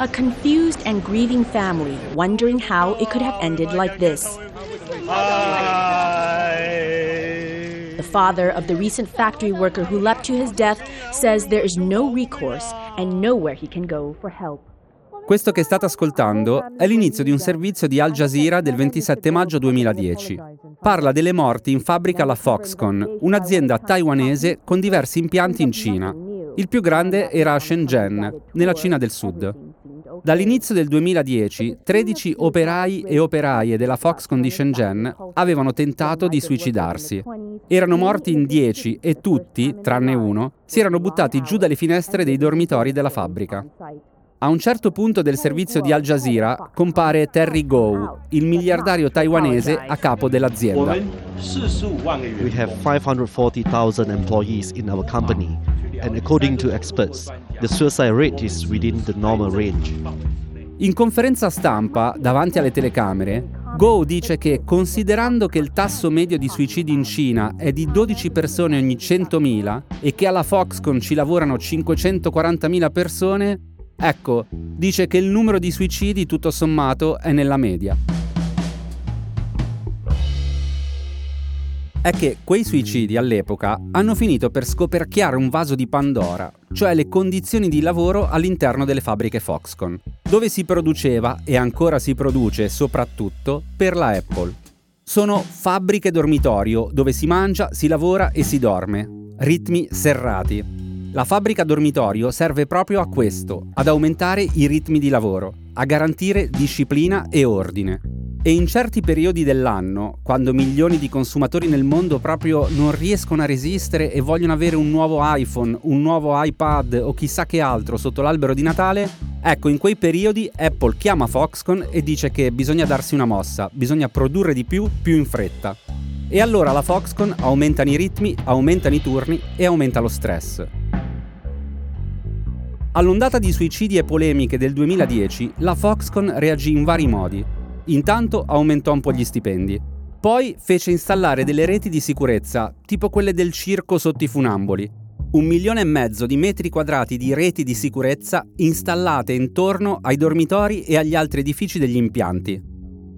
A confused and grieving family wondering how it could have ended like this. The father of the recent factory worker who leapt to his death says there is no recourse and nowhere he can go for help. Questo che state ascoltando è l'inizio di un servizio di Al Jazeera del 27 maggio 2010. Parla delle morti in fabbrica alla Foxconn, un'azienda taiwanese con diversi impianti in Cina. Il più grande era a Shenzhen, nella Cina del Sud. Dall'inizio del 2010, 13 operai e operaie della Foxconn di Shenzhen avevano tentato di suicidarsi. Erano morti in 10 e tutti, tranne uno, si erano buttati giù dalle finestre dei dormitori della fabbrica. A un certo punto del servizio di Al Jazeera compare Terry Goh, il miliardario taiwanese a capo dell'azienda. We have 540,000 employees in our company and according to experts, the suicide rate is within the normal range. In conferenza stampa, davanti alle telecamere, Go dice che considerando che il tasso medio di suicidi in Cina è di 12 persone ogni 100.000 e che alla Foxconn ci lavorano 540.000 persone, Ecco, dice che il numero di suicidi tutto sommato è nella media. È che quei suicidi all'epoca hanno finito per scoperchiare un vaso di Pandora, cioè le condizioni di lavoro all'interno delle fabbriche Foxconn, dove si produceva e ancora si produce soprattutto per la Apple. Sono fabbriche dormitorio dove si mangia, si lavora e si dorme, ritmi serrati, la fabbrica dormitorio serve proprio a questo, ad aumentare i ritmi di lavoro, a garantire disciplina e ordine. E in certi periodi dell'anno, quando milioni di consumatori nel mondo proprio non riescono a resistere e vogliono avere un nuovo iPhone, un nuovo iPad o chissà che altro sotto l'albero di Natale, ecco in quei periodi Apple chiama Foxconn e dice che bisogna darsi una mossa, bisogna produrre di più, più in fretta. E allora la Foxconn aumentano i ritmi, aumentano i turni e aumenta lo stress. All'ondata di suicidi e polemiche del 2010, la Foxconn reagì in vari modi. Intanto aumentò un po' gli stipendi. Poi fece installare delle reti di sicurezza, tipo quelle del circo sotto i funamboli. Un milione e mezzo di metri quadrati di reti di sicurezza installate intorno ai dormitori e agli altri edifici degli impianti.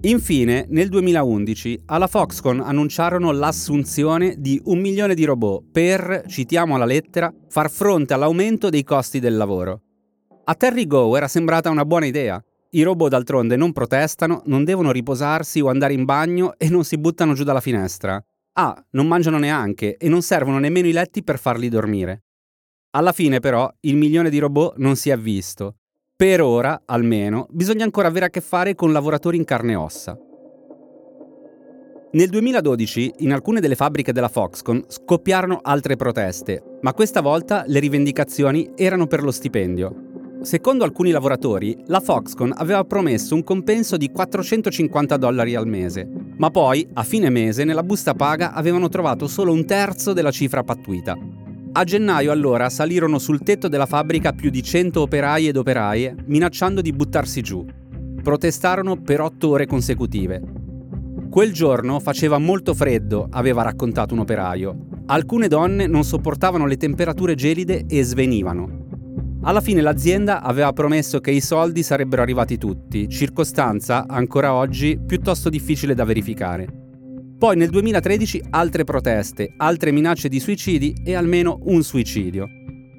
Infine, nel 2011, alla Foxconn annunciarono l'assunzione di un milione di robot per, citiamo la lettera, far fronte all'aumento dei costi del lavoro. A Terry Go era sembrata una buona idea. I robot d'altronde non protestano, non devono riposarsi o andare in bagno e non si buttano giù dalla finestra. Ah, non mangiano neanche e non servono nemmeno i letti per farli dormire. Alla fine però il milione di robot non si è visto per ora, almeno, bisogna ancora avere a che fare con lavoratori in carne e ossa. Nel 2012, in alcune delle fabbriche della Foxconn scoppiarono altre proteste, ma questa volta le rivendicazioni erano per lo stipendio. Secondo alcuni lavoratori, la Foxconn aveva promesso un compenso di 450 dollari al mese, ma poi, a fine mese, nella busta paga avevano trovato solo un terzo della cifra pattuita. A gennaio allora salirono sul tetto della fabbrica più di 100 operai ed operaie, minacciando di buttarsi giù. Protestarono per otto ore consecutive. Quel giorno faceva molto freddo, aveva raccontato un operaio. Alcune donne non sopportavano le temperature gelide e svenivano. Alla fine l'azienda aveva promesso che i soldi sarebbero arrivati tutti, circostanza ancora oggi piuttosto difficile da verificare. Poi nel 2013 altre proteste, altre minacce di suicidi e almeno un suicidio.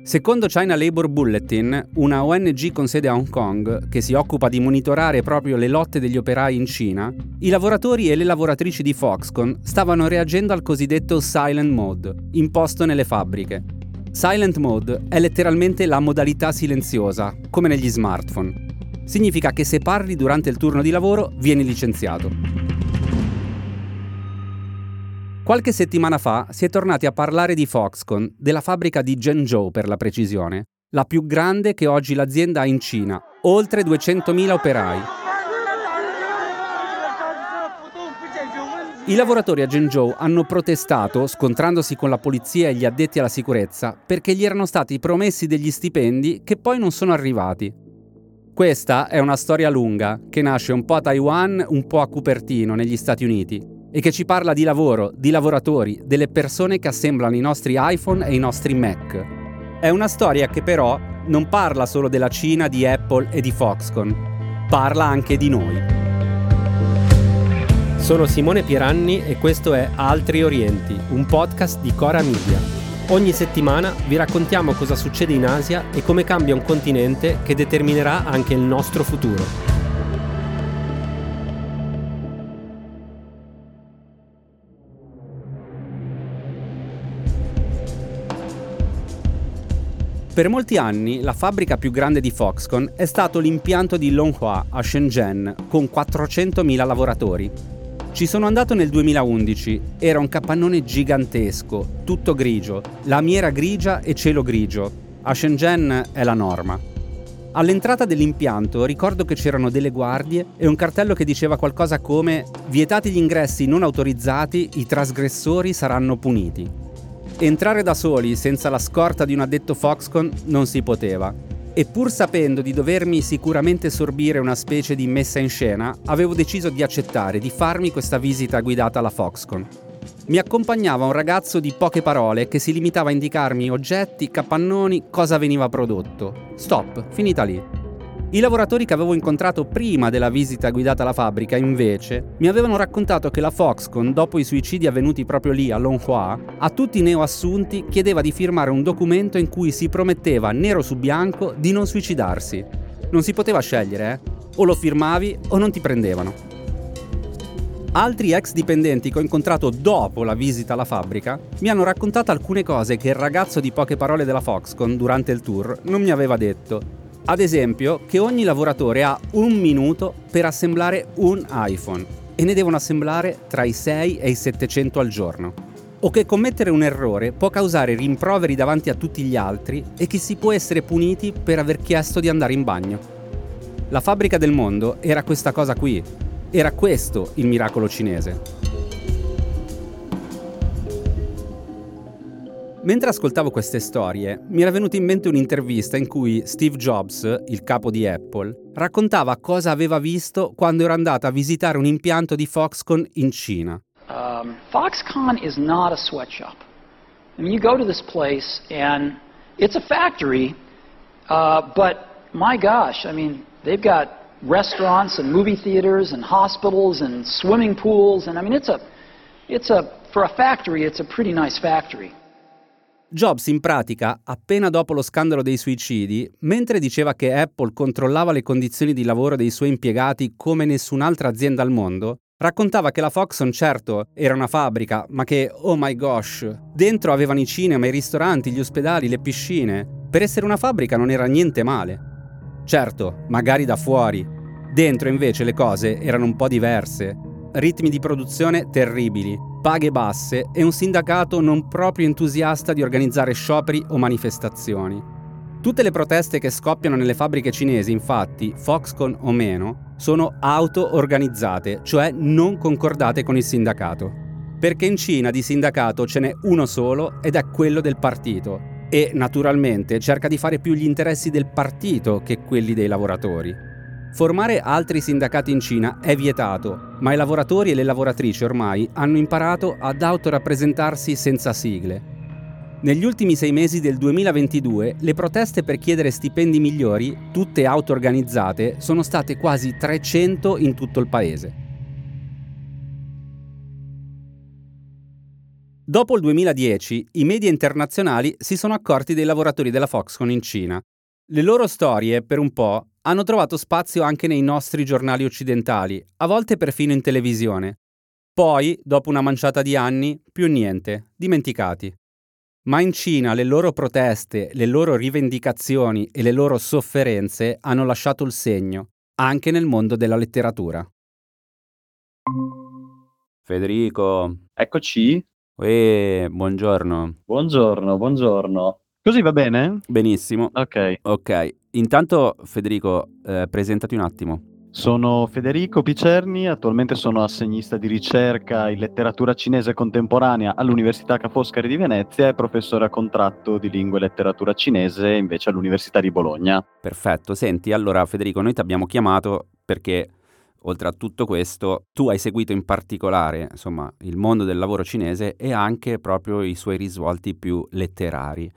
Secondo China Labor Bulletin, una ONG con sede a Hong Kong, che si occupa di monitorare proprio le lotte degli operai in Cina, i lavoratori e le lavoratrici di Foxconn stavano reagendo al cosiddetto silent mode, imposto nelle fabbriche. Silent mode è letteralmente la modalità silenziosa, come negli smartphone. Significa che se parli durante il turno di lavoro vieni licenziato. Qualche settimana fa si è tornati a parlare di Foxconn, della fabbrica di Zhengzhou per la precisione, la più grande che oggi l'azienda ha in Cina, oltre 200.000 operai. I lavoratori a Zhengzhou hanno protestato, scontrandosi con la polizia e gli addetti alla sicurezza, perché gli erano stati promessi degli stipendi che poi non sono arrivati. Questa è una storia lunga, che nasce un po' a Taiwan, un po' a Cupertino, negli Stati Uniti e che ci parla di lavoro, di lavoratori, delle persone che assemblano i nostri iPhone e i nostri Mac. È una storia che però non parla solo della Cina, di Apple e di Foxconn, parla anche di noi. Sono Simone Pieranni e questo è Altri Orienti, un podcast di Cora Media. Ogni settimana vi raccontiamo cosa succede in Asia e come cambia un continente che determinerà anche il nostro futuro. Per molti anni la fabbrica più grande di Foxconn è stato l'impianto di Longhua a Shenzhen con 400.000 lavoratori. Ci sono andato nel 2011, era un capannone gigantesco, tutto grigio, lamiera grigia e cielo grigio. A Shenzhen è la norma. All'entrata dell'impianto ricordo che c'erano delle guardie e un cartello che diceva qualcosa come Vietati gli ingressi non autorizzati, i trasgressori saranno puniti. Entrare da soli, senza la scorta di un addetto Foxconn, non si poteva. E pur sapendo di dovermi sicuramente sorbire una specie di messa in scena, avevo deciso di accettare di farmi questa visita guidata alla Foxconn. Mi accompagnava un ragazzo di poche parole che si limitava a indicarmi oggetti, capannoni, cosa veniva prodotto. Stop, finita lì. I lavoratori che avevo incontrato prima della visita guidata alla fabbrica, invece, mi avevano raccontato che la Foxconn, dopo i suicidi avvenuti proprio lì a Longhua, a tutti i neoassunti chiedeva di firmare un documento in cui si prometteva nero su bianco di non suicidarsi. Non si poteva scegliere, eh? O lo firmavi o non ti prendevano. Altri ex dipendenti che ho incontrato dopo la visita alla fabbrica mi hanno raccontato alcune cose che il ragazzo di poche parole della Foxconn durante il tour non mi aveva detto ad esempio, che ogni lavoratore ha un minuto per assemblare un iPhone e ne devono assemblare tra i 6 e i 700 al giorno. O che commettere un errore può causare rimproveri davanti a tutti gli altri e che si può essere puniti per aver chiesto di andare in bagno. La fabbrica del mondo era questa cosa qui. Era questo il miracolo cinese. Mentre ascoltavo queste storie, mi era venuta in mente un'intervista in cui Steve Jobs, il capo di Apple, raccontava cosa aveva visto quando era andato a visitare un impianto di Foxconn in Cina. Um, Foxconn is not a sweatshop. I mean, you go to this place and it's a factory, uh, but my gosh, I mean, they've got restaurants and movie theaters and hospitals and swimming pools, and I mean, it's a, it's a, for a factory, it's a pretty nice factory. Jobs in pratica, appena dopo lo scandalo dei suicidi, mentre diceva che Apple controllava le condizioni di lavoro dei suoi impiegati come nessun'altra azienda al mondo, raccontava che la Foxconn certo era una fabbrica, ma che, oh my gosh, dentro avevano i cinema, i ristoranti, gli ospedali, le piscine. Per essere una fabbrica non era niente male. Certo, magari da fuori. Dentro invece le cose erano un po' diverse. Ritmi di produzione terribili, paghe basse e un sindacato non proprio entusiasta di organizzare scioperi o manifestazioni. Tutte le proteste che scoppiano nelle fabbriche cinesi, infatti, Foxconn o meno, sono auto-organizzate, cioè non concordate con il sindacato. Perché in Cina di sindacato ce n'è uno solo ed è quello del partito e naturalmente cerca di fare più gli interessi del partito che quelli dei lavoratori. Formare altri sindacati in Cina è vietato, ma i lavoratori e le lavoratrici ormai hanno imparato ad autorappresentarsi senza sigle. Negli ultimi sei mesi del 2022 le proteste per chiedere stipendi migliori, tutte auto-organizzate, sono state quasi 300 in tutto il paese. Dopo il 2010, i media internazionali si sono accorti dei lavoratori della Foxconn in Cina. Le loro storie, per un po', hanno trovato spazio anche nei nostri giornali occidentali, a volte perfino in televisione. Poi, dopo una manciata di anni, più niente, dimenticati. Ma in Cina le loro proteste, le loro rivendicazioni e le loro sofferenze hanno lasciato il segno, anche nel mondo della letteratura. Federico. Eccoci. Uè, buongiorno. Buongiorno, buongiorno. Così va bene? Benissimo. Ok. Ok, intanto Federico, eh, presentati un attimo. Sono Federico Picerni, attualmente sono assegnista di ricerca in letteratura cinese contemporanea all'Università Ca' Foscari di Venezia e professore a contratto di lingua e letteratura cinese invece all'Università di Bologna. Perfetto, senti, allora Federico, noi ti abbiamo chiamato perché oltre a tutto questo tu hai seguito in particolare insomma, il mondo del lavoro cinese e anche proprio i suoi risvolti più letterari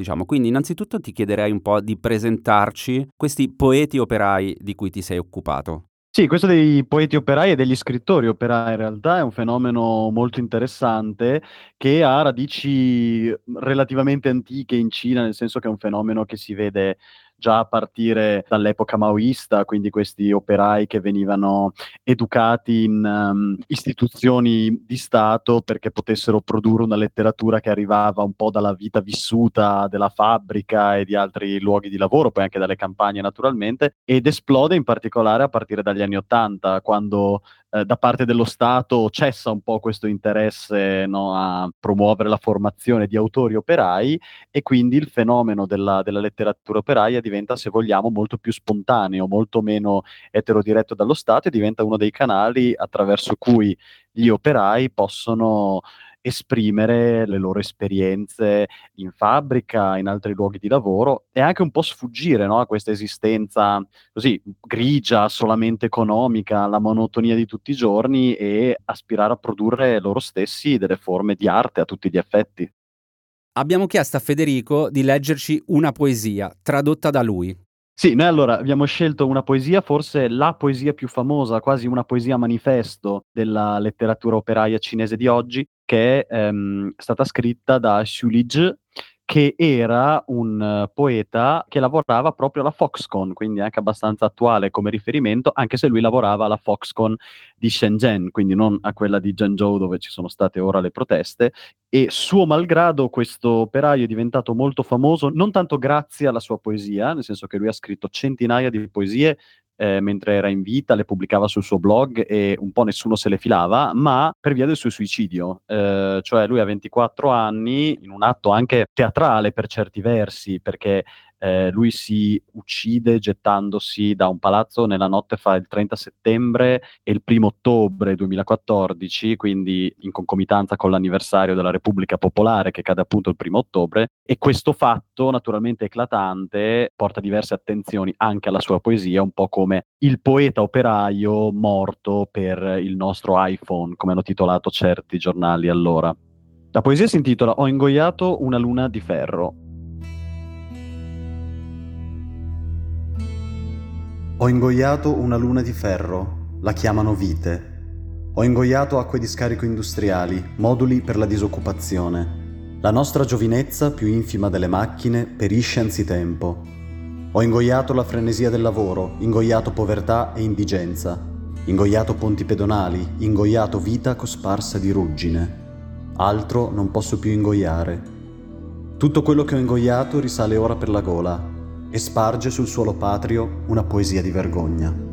Diciamo, quindi innanzitutto ti chiederei un po' di presentarci questi poeti operai di cui ti sei occupato. Sì, questo dei poeti operai e degli scrittori operai in realtà è un fenomeno molto interessante che ha radici relativamente antiche in Cina, nel senso che è un fenomeno che si vede già a partire dall'epoca maoista, quindi questi operai che venivano educati in um, istituzioni di Stato perché potessero produrre una letteratura che arrivava un po' dalla vita vissuta della fabbrica e di altri luoghi di lavoro, poi anche dalle campagne naturalmente, ed esplode in particolare a partire dagli anni Ottanta, quando eh, da parte dello Stato cessa un po' questo interesse no, a promuovere la formazione di autori operai e quindi il fenomeno della, della letteratura operaia diventa, se vogliamo, molto più spontaneo, molto meno eterodiretto dallo Stato e diventa uno dei canali attraverso cui gli operai possono esprimere le loro esperienze in fabbrica, in altri luoghi di lavoro e anche un po' sfuggire no, a questa esistenza così grigia, solamente economica, la monotonia di tutti i giorni e aspirare a produrre loro stessi delle forme di arte a tutti gli effetti. Abbiamo chiesto a Federico di leggerci una poesia tradotta da lui. Sì, noi allora abbiamo scelto una poesia, forse la poesia più famosa, quasi una poesia manifesto della letteratura operaia cinese di oggi, che è ehm, stata scritta da Xu Lizhi, che era un uh, poeta che lavorava proprio alla Foxconn, quindi anche abbastanza attuale come riferimento, anche se lui lavorava alla Foxconn di Shenzhen, quindi non a quella di Zhengzhou dove ci sono state ora le proteste. E suo malgrado questo operaio è diventato molto famoso non tanto grazie alla sua poesia, nel senso che lui ha scritto centinaia di poesie eh, mentre era in vita, le pubblicava sul suo blog e un po' nessuno se le filava, ma per via del suo suicidio. Eh, cioè lui ha 24 anni, in un atto anche teatrale per certi versi, perché eh, lui si uccide gettandosi da un palazzo nella notte fra il 30 settembre e il primo ottobre 2014, quindi in concomitanza con l'anniversario della Repubblica Popolare che cade appunto il primo ottobre e questo fatto naturalmente eclatante porta diverse attenzioni anche alla sua poesia, un po' come il poeta operaio morto per il nostro iPhone, come hanno titolato certi giornali allora. La poesia si intitola Ho ingoiato una luna di ferro Ho ingoiato una luna di ferro, la chiamano vite. Ho ingoiato acque di scarico industriali, moduli per la disoccupazione. La nostra giovinezza, più infima delle macchine, perisce anzitempo. Ho ingoiato la frenesia del lavoro, ingoiato povertà e indigenza, ingoiato ponti pedonali, ingoiato vita cosparsa di ruggine. Altro non posso più ingoiare. Tutto quello che ho ingoiato risale ora per la gola, e sparge sul suolo patrio una poesia di vergogna.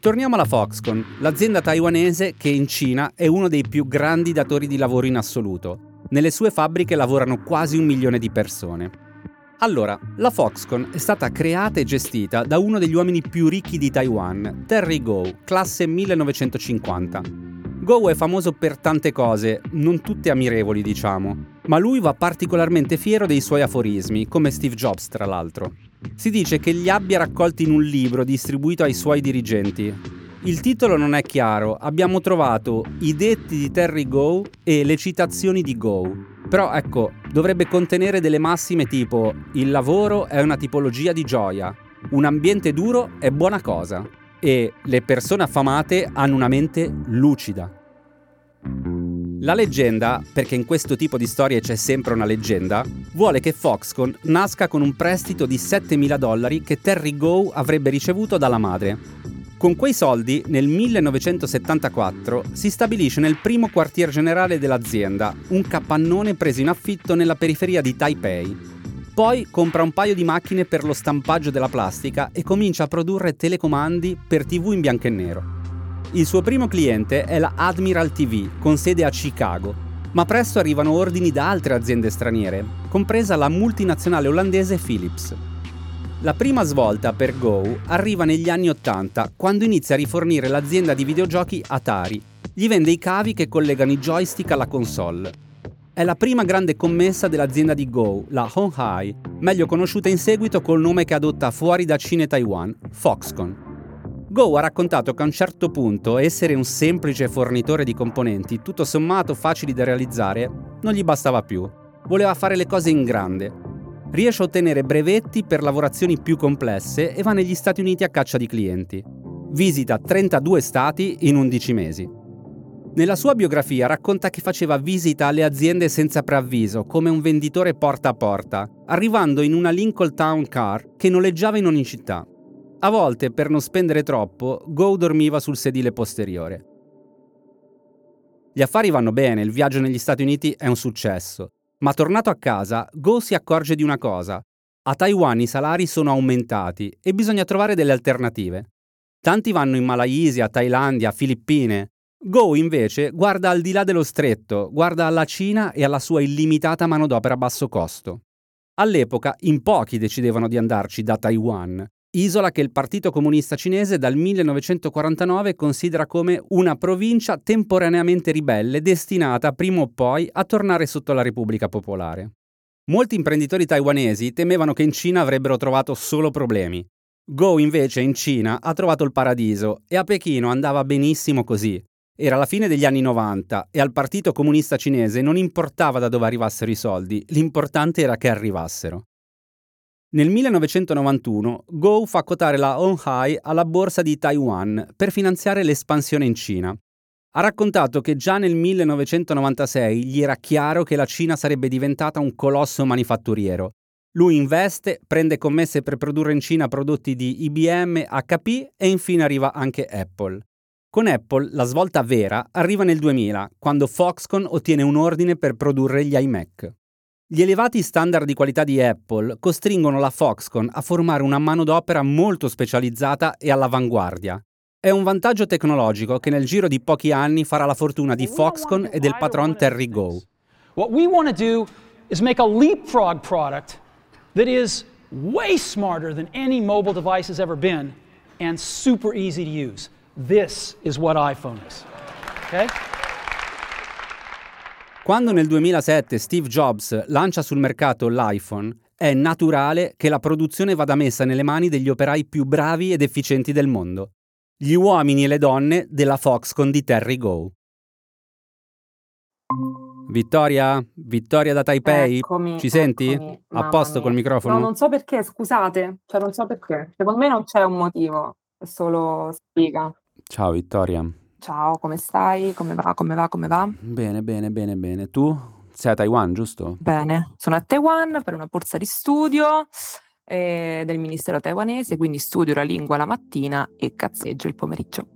Torniamo alla Foxconn, l'azienda taiwanese che in Cina è uno dei più grandi datori di lavoro in assoluto. Nelle sue fabbriche lavorano quasi un milione di persone. Allora, la Foxconn è stata creata e gestita da uno degli uomini più ricchi di Taiwan, Terry Gou, classe 1950. Gou è famoso per tante cose, non tutte ammirevoli diciamo, ma lui va particolarmente fiero dei suoi aforismi, come Steve Jobs tra l'altro. Si dice che li abbia raccolti in un libro distribuito ai suoi dirigenti. Il titolo non è chiaro, abbiamo trovato i detti di Terry Gou e le citazioni di Gou. Però ecco, dovrebbe contenere delle massime tipo il lavoro è una tipologia di gioia, un ambiente duro è buona cosa e le persone affamate hanno una mente lucida. La leggenda, perché in questo tipo di storie c'è sempre una leggenda, vuole che Foxconn nasca con un prestito di 7.000 dollari che Terry Gow avrebbe ricevuto dalla madre con quei soldi, nel 1974, si stabilisce nel primo quartier generale dell'azienda, un capannone preso in affitto nella periferia di Taipei. Poi compra un paio di macchine per lo stampaggio della plastica e comincia a produrre telecomandi per TV in bianco e nero. Il suo primo cliente è la Admiral TV, con sede a Chicago, ma presto arrivano ordini da altre aziende straniere, compresa la multinazionale olandese Philips. La prima svolta per Go arriva negli anni 80, quando inizia a rifornire l'azienda di videogiochi Atari. Gli vende i cavi che collegano i joystick alla console. È la prima grande commessa dell'azienda di Go, la Hon Hai, meglio conosciuta in seguito col nome che adotta fuori da Cina e Taiwan, Foxconn. Go ha raccontato che a un certo punto essere un semplice fornitore di componenti, tutto sommato facili da realizzare, non gli bastava più. Voleva fare le cose in grande. Riesce a ottenere brevetti per lavorazioni più complesse e va negli Stati Uniti a caccia di clienti. Visita 32 stati in 11 mesi. Nella sua biografia racconta che faceva visita alle aziende senza preavviso, come un venditore porta a porta, arrivando in una Lincoln Town Car che noleggiava in ogni città. A volte, per non spendere troppo, Go dormiva sul sedile posteriore. Gli affari vanno bene, il viaggio negli Stati Uniti è un successo, ma tornato a casa, Go si accorge di una cosa. A Taiwan i salari sono aumentati e bisogna trovare delle alternative. Tanti vanno in Malaysia, Thailandia, Filippine. Go invece guarda al di là dello stretto, guarda alla Cina e alla sua illimitata manodopera a basso costo. All'epoca in pochi decidevano di andarci da Taiwan isola che il Partito Comunista Cinese dal 1949 considera come una provincia temporaneamente ribelle destinata prima o poi a tornare sotto la Repubblica Popolare. Molti imprenditori taiwanesi temevano che in Cina avrebbero trovato solo problemi. Go invece in Cina ha trovato il paradiso e a Pechino andava benissimo così. Era la fine degli anni 90 e al Partito Comunista Cinese non importava da dove arrivassero i soldi, l'importante era che arrivassero. Nel 1991 Go fa quotare la Honhai alla borsa di Taiwan per finanziare l'espansione in Cina. Ha raccontato che già nel 1996 gli era chiaro che la Cina sarebbe diventata un colosso manifatturiero. Lui investe, prende commesse per produrre in Cina prodotti di IBM, HP e infine arriva anche Apple. Con Apple la svolta vera arriva nel 2000, quando Foxconn ottiene un ordine per produrre gli iMac. Gli elevati standard di qualità di Apple costringono la Foxconn a formare una manodopera molto specializzata e all'avanguardia. È un vantaggio tecnologico che nel giro di pochi anni farà la fortuna di Foxconn e del patron Terry Go. What we want to do is make a leapfrog product that is way smarter than any mobile device has ever been and super easy to use. This is what iPhone is. Okay? Quando nel 2007 Steve Jobs lancia sul mercato l'iPhone, è naturale che la produzione vada messa nelle mani degli operai più bravi ed efficienti del mondo, gli uomini e le donne della Foxconn di Terry Go. Vittoria? Vittoria da Taipei? Eccomi, Ci senti? eccomi, A posto col microfono? No, non so perché, scusate, cioè non so perché. Secondo me non c'è un motivo, è solo spiega. Ciao Vittoria. Ciao, come stai? Come va? Come va? Come va? Bene, bene, bene, bene. Tu sei a Taiwan, giusto? Bene, sono a Taiwan per una borsa di studio eh, del ministero taiwanese, quindi studio la lingua la mattina e cazzeggio il pomeriggio.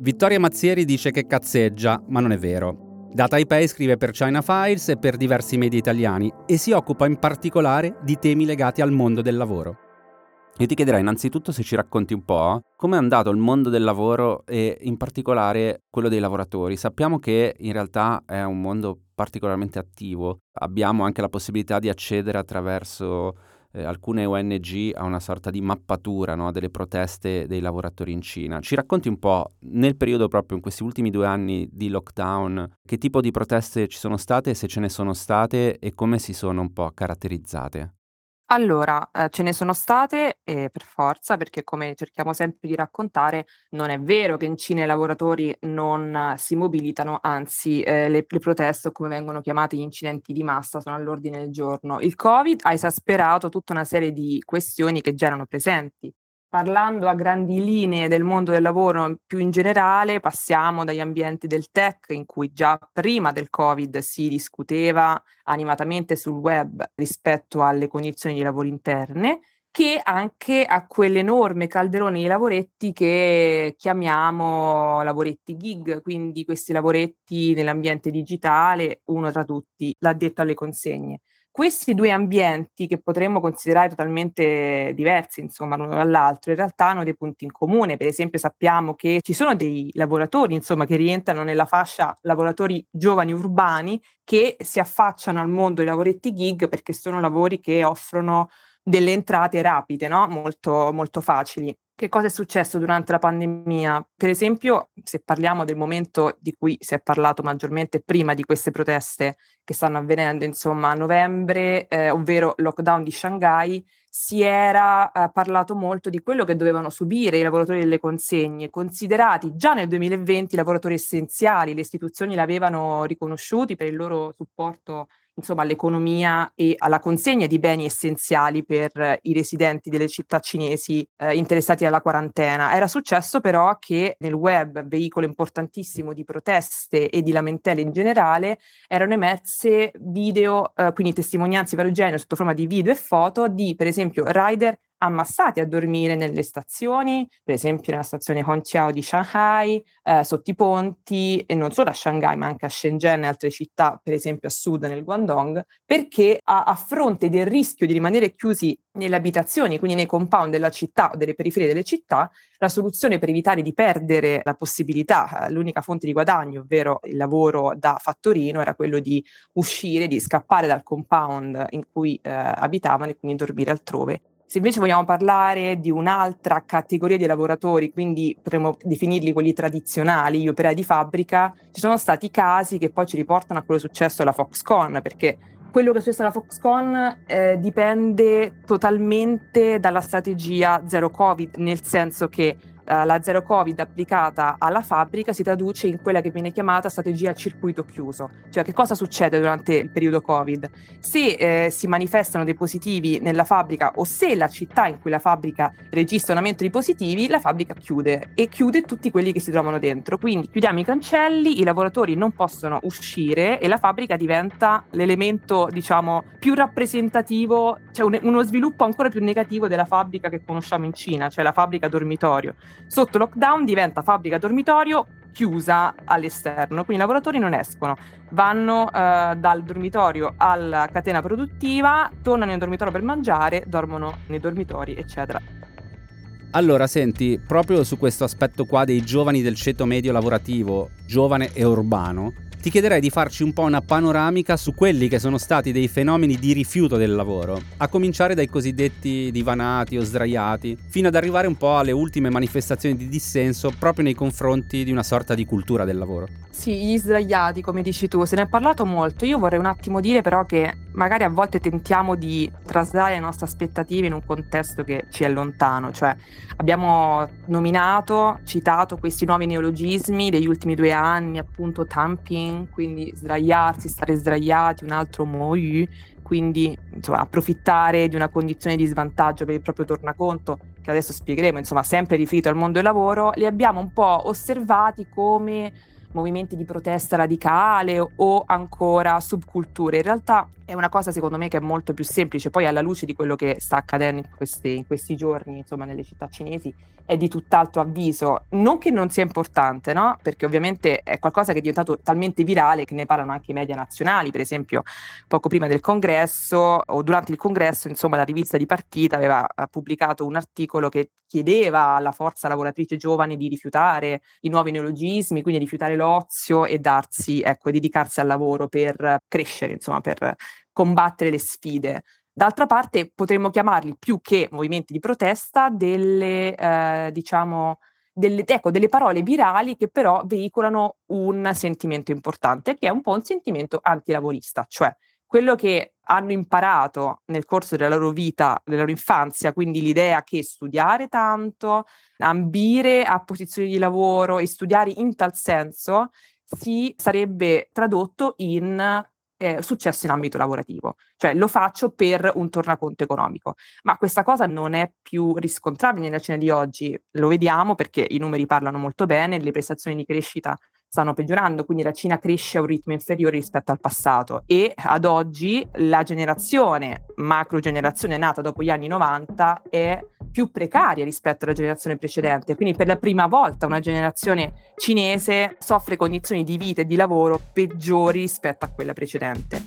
Vittoria Mazzieri dice che cazzeggia, ma non è vero. Da Taipei scrive per China Files e per diversi media italiani e si occupa in particolare di temi legati al mondo del lavoro. Io ti chiederei innanzitutto se ci racconti un po' come è andato il mondo del lavoro e in particolare quello dei lavoratori. Sappiamo che in realtà è un mondo particolarmente attivo, abbiamo anche la possibilità di accedere attraverso eh, alcune ONG a una sorta di mappatura no, delle proteste dei lavoratori in Cina. Ci racconti un po' nel periodo proprio in questi ultimi due anni di lockdown che tipo di proteste ci sono state, se ce ne sono state e come si sono un po' caratterizzate? Allora, eh, ce ne sono state eh, per forza, perché come cerchiamo sempre di raccontare, non è vero che in Cina i lavoratori non eh, si mobilitano, anzi eh, le, le proteste, o come vengono chiamati gli incidenti di massa, sono all'ordine del giorno. Il Covid ha esasperato tutta una serie di questioni che già erano presenti. Parlando a grandi linee del mondo del lavoro più in generale, passiamo dagli ambienti del tech, in cui già prima del Covid si discuteva animatamente sul web rispetto alle condizioni di lavoro interne, che anche a quell'enorme calderone di lavoretti che chiamiamo lavoretti gig, quindi questi lavoretti nell'ambiente digitale, uno tra tutti, l'addetto alle consegne questi due ambienti che potremmo considerare totalmente diversi, insomma, l'uno dall'altro, in realtà hanno dei punti in comune. Per esempio, sappiamo che ci sono dei lavoratori, insomma, che rientrano nella fascia lavoratori giovani urbani che si affacciano al mondo dei lavoretti gig perché sono lavori che offrono delle entrate rapide, no? molto, molto facili. Che cosa è successo durante la pandemia? Per esempio, se parliamo del momento di cui si è parlato maggiormente prima di queste proteste che stanno avvenendo, insomma, a novembre, eh, ovvero lockdown di Shanghai, si era eh, parlato molto di quello che dovevano subire i lavoratori delle consegne, considerati già nel 2020 lavoratori essenziali, le istituzioni l'avevano riconosciuti per il loro supporto insomma, all'economia e alla consegna di beni essenziali per eh, i residenti delle città cinesi eh, interessati alla quarantena. Era successo però che nel web, veicolo importantissimo di proteste e di lamentele in generale, erano emerse video, eh, quindi testimonianze vero genere sotto forma di video e foto di, per esempio, rider ammassati a dormire nelle stazioni, per esempio nella stazione Hongqiao di Shanghai, eh, sotto i ponti, e non solo a Shanghai ma anche a Shenzhen e altre città, per esempio a sud nel Guangdong, perché a, a fronte del rischio di rimanere chiusi nelle abitazioni, quindi nei compound della città o delle periferie delle città, la soluzione per evitare di perdere la possibilità, eh, l'unica fonte di guadagno, ovvero il lavoro da fattorino, era quello di uscire, di scappare dal compound in cui eh, abitavano e quindi dormire altrove. Se invece vogliamo parlare di un'altra categoria di lavoratori, quindi potremmo definirli quelli tradizionali, gli operai di fabbrica, ci sono stati casi che poi ci riportano a quello successo alla Foxconn, perché quello che è successo alla Foxconn eh, dipende totalmente dalla strategia zero Covid, nel senso che la zero covid applicata alla fabbrica si traduce in quella che viene chiamata strategia circuito chiuso. Cioè che cosa succede durante il periodo covid? Se eh, si manifestano dei positivi nella fabbrica o se la città in cui la fabbrica registra un aumento di positivi, la fabbrica chiude e chiude tutti quelli che si trovano dentro. Quindi chiudiamo i cancelli, i lavoratori non possono uscire e la fabbrica diventa l'elemento, diciamo, più rappresentativo, cioè un, uno sviluppo ancora più negativo della fabbrica che conosciamo in Cina, cioè la fabbrica dormitorio. Sotto lockdown diventa fabbrica dormitorio chiusa all'esterno, quindi i lavoratori non escono, vanno eh, dal dormitorio alla catena produttiva, tornano in dormitorio per mangiare, dormono nei dormitori, eccetera. Allora, senti, proprio su questo aspetto qua dei giovani del ceto medio lavorativo, giovane e urbano, ti chiederei di farci un po' una panoramica su quelli che sono stati dei fenomeni di rifiuto del lavoro, a cominciare dai cosiddetti divanati o sdraiati, fino ad arrivare un po' alle ultime manifestazioni di dissenso proprio nei confronti di una sorta di cultura del lavoro. Sì, gli sdraiati, come dici tu, se ne è parlato molto. Io vorrei un attimo dire però che magari a volte tentiamo di traslare le nostre aspettative in un contesto che ci è lontano, cioè abbiamo nominato, citato questi nuovi neologismi degli ultimi due anni, appunto tamping, quindi sdraiarsi, stare sdraiati, un altro moyu, quindi insomma, approfittare di una condizione di svantaggio per il proprio tornaconto, che adesso spiegheremo, insomma, sempre riferito al mondo del lavoro, li abbiamo un po' osservati come movimenti di protesta radicale o ancora subculture. In realtà è una cosa secondo me che è molto più semplice, poi alla luce di quello che sta accadendo in questi, in questi giorni, insomma, nelle città cinesi, è di tutt'altro avviso. Non che non sia importante, no? Perché ovviamente è qualcosa che è diventato talmente virale che ne parlano anche i media nazionali, per esempio poco prima del congresso o durante il congresso, insomma, la rivista di partita aveva pubblicato un articolo che chiedeva alla forza lavoratrice giovane di rifiutare i nuovi neologismi, quindi rifiutare l'ozio e darsi, ecco, dedicarsi al lavoro per crescere, insomma, per combattere le sfide. D'altra parte potremmo chiamarli più che movimenti di protesta delle, eh, diciamo, delle, ecco, delle parole virali che però veicolano un sentimento importante, che è un po' un sentimento antilavorista, cioè quello che hanno imparato nel corso della loro vita, della loro infanzia, quindi l'idea che studiare tanto, ambire a posizioni di lavoro e studiare in tal senso si sarebbe tradotto in eh, successo in ambito lavorativo, cioè lo faccio per un tornaconto economico, ma questa cosa non è più riscontrabile nella cena di oggi, lo vediamo perché i numeri parlano molto bene, le prestazioni di crescita stanno peggiorando, quindi la Cina cresce a un ritmo inferiore rispetto al passato e ad oggi la generazione, macro generazione nata dopo gli anni 90 è più precaria rispetto alla generazione precedente, quindi per la prima volta una generazione cinese soffre condizioni di vita e di lavoro peggiori rispetto a quella precedente.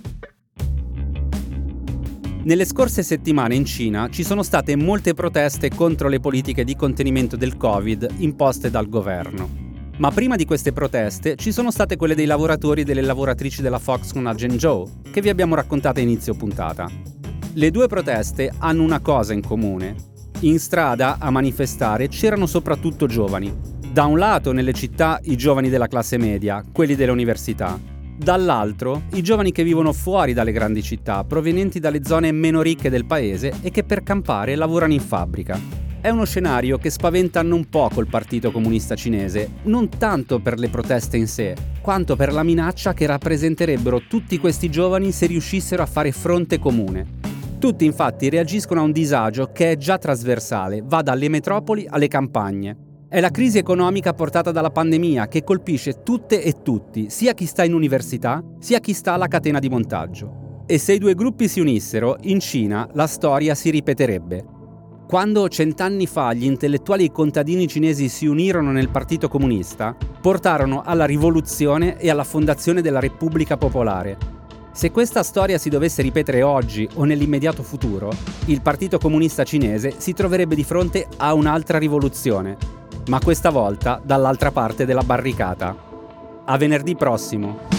Nelle scorse settimane in Cina ci sono state molte proteste contro le politiche di contenimento del Covid imposte dal governo. Ma prima di queste proteste ci sono state quelle dei lavoratori e delle lavoratrici della Foxconn a Zhengzhou, che vi abbiamo raccontato a inizio puntata. Le due proteste hanno una cosa in comune. In strada, a manifestare, c'erano soprattutto giovani. Da un lato nelle città i giovani della classe media, quelli delle università, dall'altro i giovani che vivono fuori dalle grandi città, provenienti dalle zone meno ricche del paese e che per campare lavorano in fabbrica. È uno scenario che spaventa non poco il Partito Comunista Cinese, non tanto per le proteste in sé, quanto per la minaccia che rappresenterebbero tutti questi giovani se riuscissero a fare fronte comune. Tutti infatti reagiscono a un disagio che è già trasversale, va dalle metropoli alle campagne. È la crisi economica portata dalla pandemia che colpisce tutte e tutti, sia chi sta in università, sia chi sta alla catena di montaggio. E se i due gruppi si unissero, in Cina la storia si ripeterebbe. Quando cent'anni fa gli intellettuali e contadini cinesi si unirono nel Partito Comunista, portarono alla rivoluzione e alla fondazione della Repubblica Popolare. Se questa storia si dovesse ripetere oggi o nell'immediato futuro, il Partito Comunista Cinese si troverebbe di fronte a un'altra rivoluzione, ma questa volta dall'altra parte della barricata. A venerdì prossimo.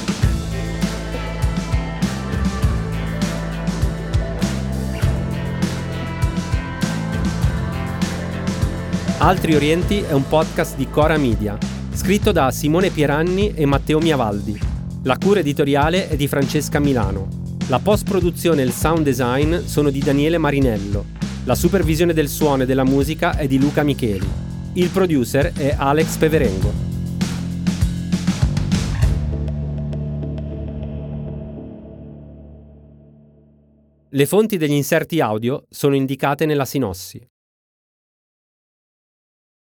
Altri Orienti è un podcast di Cora Media, scritto da Simone Pieranni e Matteo Miavaldi. La cura editoriale è di Francesca Milano. La post-produzione e il sound design sono di Daniele Marinello. La supervisione del suono e della musica è di Luca Micheli. Il producer è Alex Peverengo. Le fonti degli inserti audio sono indicate nella sinossi.